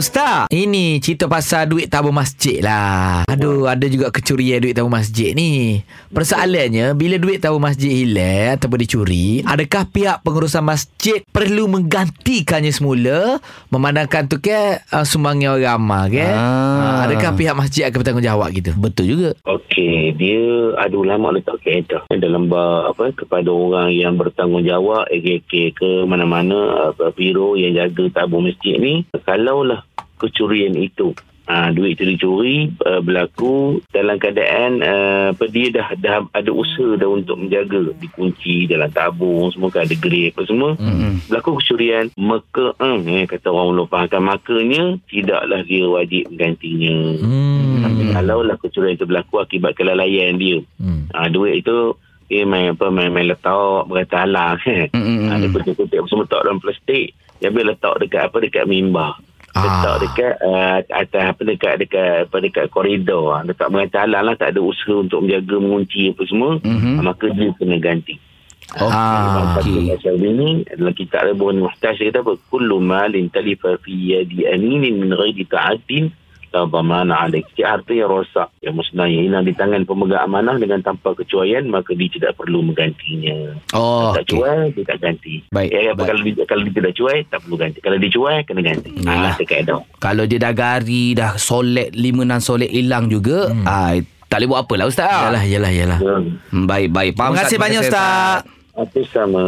Ustaz, ini cerita pasal duit tabung masjid lah. Aduh, ada juga kecurian duit tabung masjid ni. Persoalannya, bila duit tabung masjid hilang ataupun dicuri, adakah pihak pengurusan masjid perlu menggantikannya semula memandangkan tu ke uh, sumbangnya orang ramah ke? Ah. Ah, adakah pihak masjid akan bertanggungjawab gitu? Betul juga. Okey, dia ada ulama letak kaedah dalam bab apa kepada orang yang bertanggungjawab AKK ke mana-mana apa biro yang jaga tabung masjid ni kalaulah kecurian itu Ha, duit itu dicuri uh, berlaku dalam keadaan uh, apa dia dah dah ada usaha dah untuk menjaga dikunci dalam tabung semua kan ada grip apa semua mm-hmm. berlaku kecurian maka eh, kata orang ulama fahamkan makanya tidaklah dia wajib menggantinya Hmm. tapi kalau lah kecurian itu berlaku akibat kelalaian dia. Hmm. Ha, duit itu dia main apa main, main letak berkata halang kan. Mm-mm. Ha, dia kutip-kutip semua letak dalam plastik. Dia ambil letak dekat apa dekat mimbar. Ah. Letak dekat uh, atas apa dekat dekat apa dekat koridor. Letak berkata halang lah tak ada usaha untuk menjaga mengunci apa semua. Mhm. Ha, maka dia kena ganti. Ah, Okey. Pasal ini dalam kitab Rebun Muhtaj dia kata apa? Kullu malin talifa fi yadi aminin min ghairi ta'addin la dhamana alaik. Setiap harta yang rosak, yang musnah, yang hilang di tangan pemegang amanah dengan tanpa kecuaian, maka dia tidak perlu menggantinya. Oh, tak okey. cuai, dia tak ganti. Baik, Eh, baik. Kalau, dia, kalau dia tidak cuai, tak perlu ganti. Kalau dia cuai, kena ganti. Ha, itu kaedah. Kalau dia dah gari, dah solek, lima enam solek hilang juga, hmm. ah, tak boleh buat apa lah Ustaz. Yalah, yalah, yalah. Ya. Hmm, Baik, baik. Faham, Terima kasih Ustaz? banyak Ustaz. Apa sama.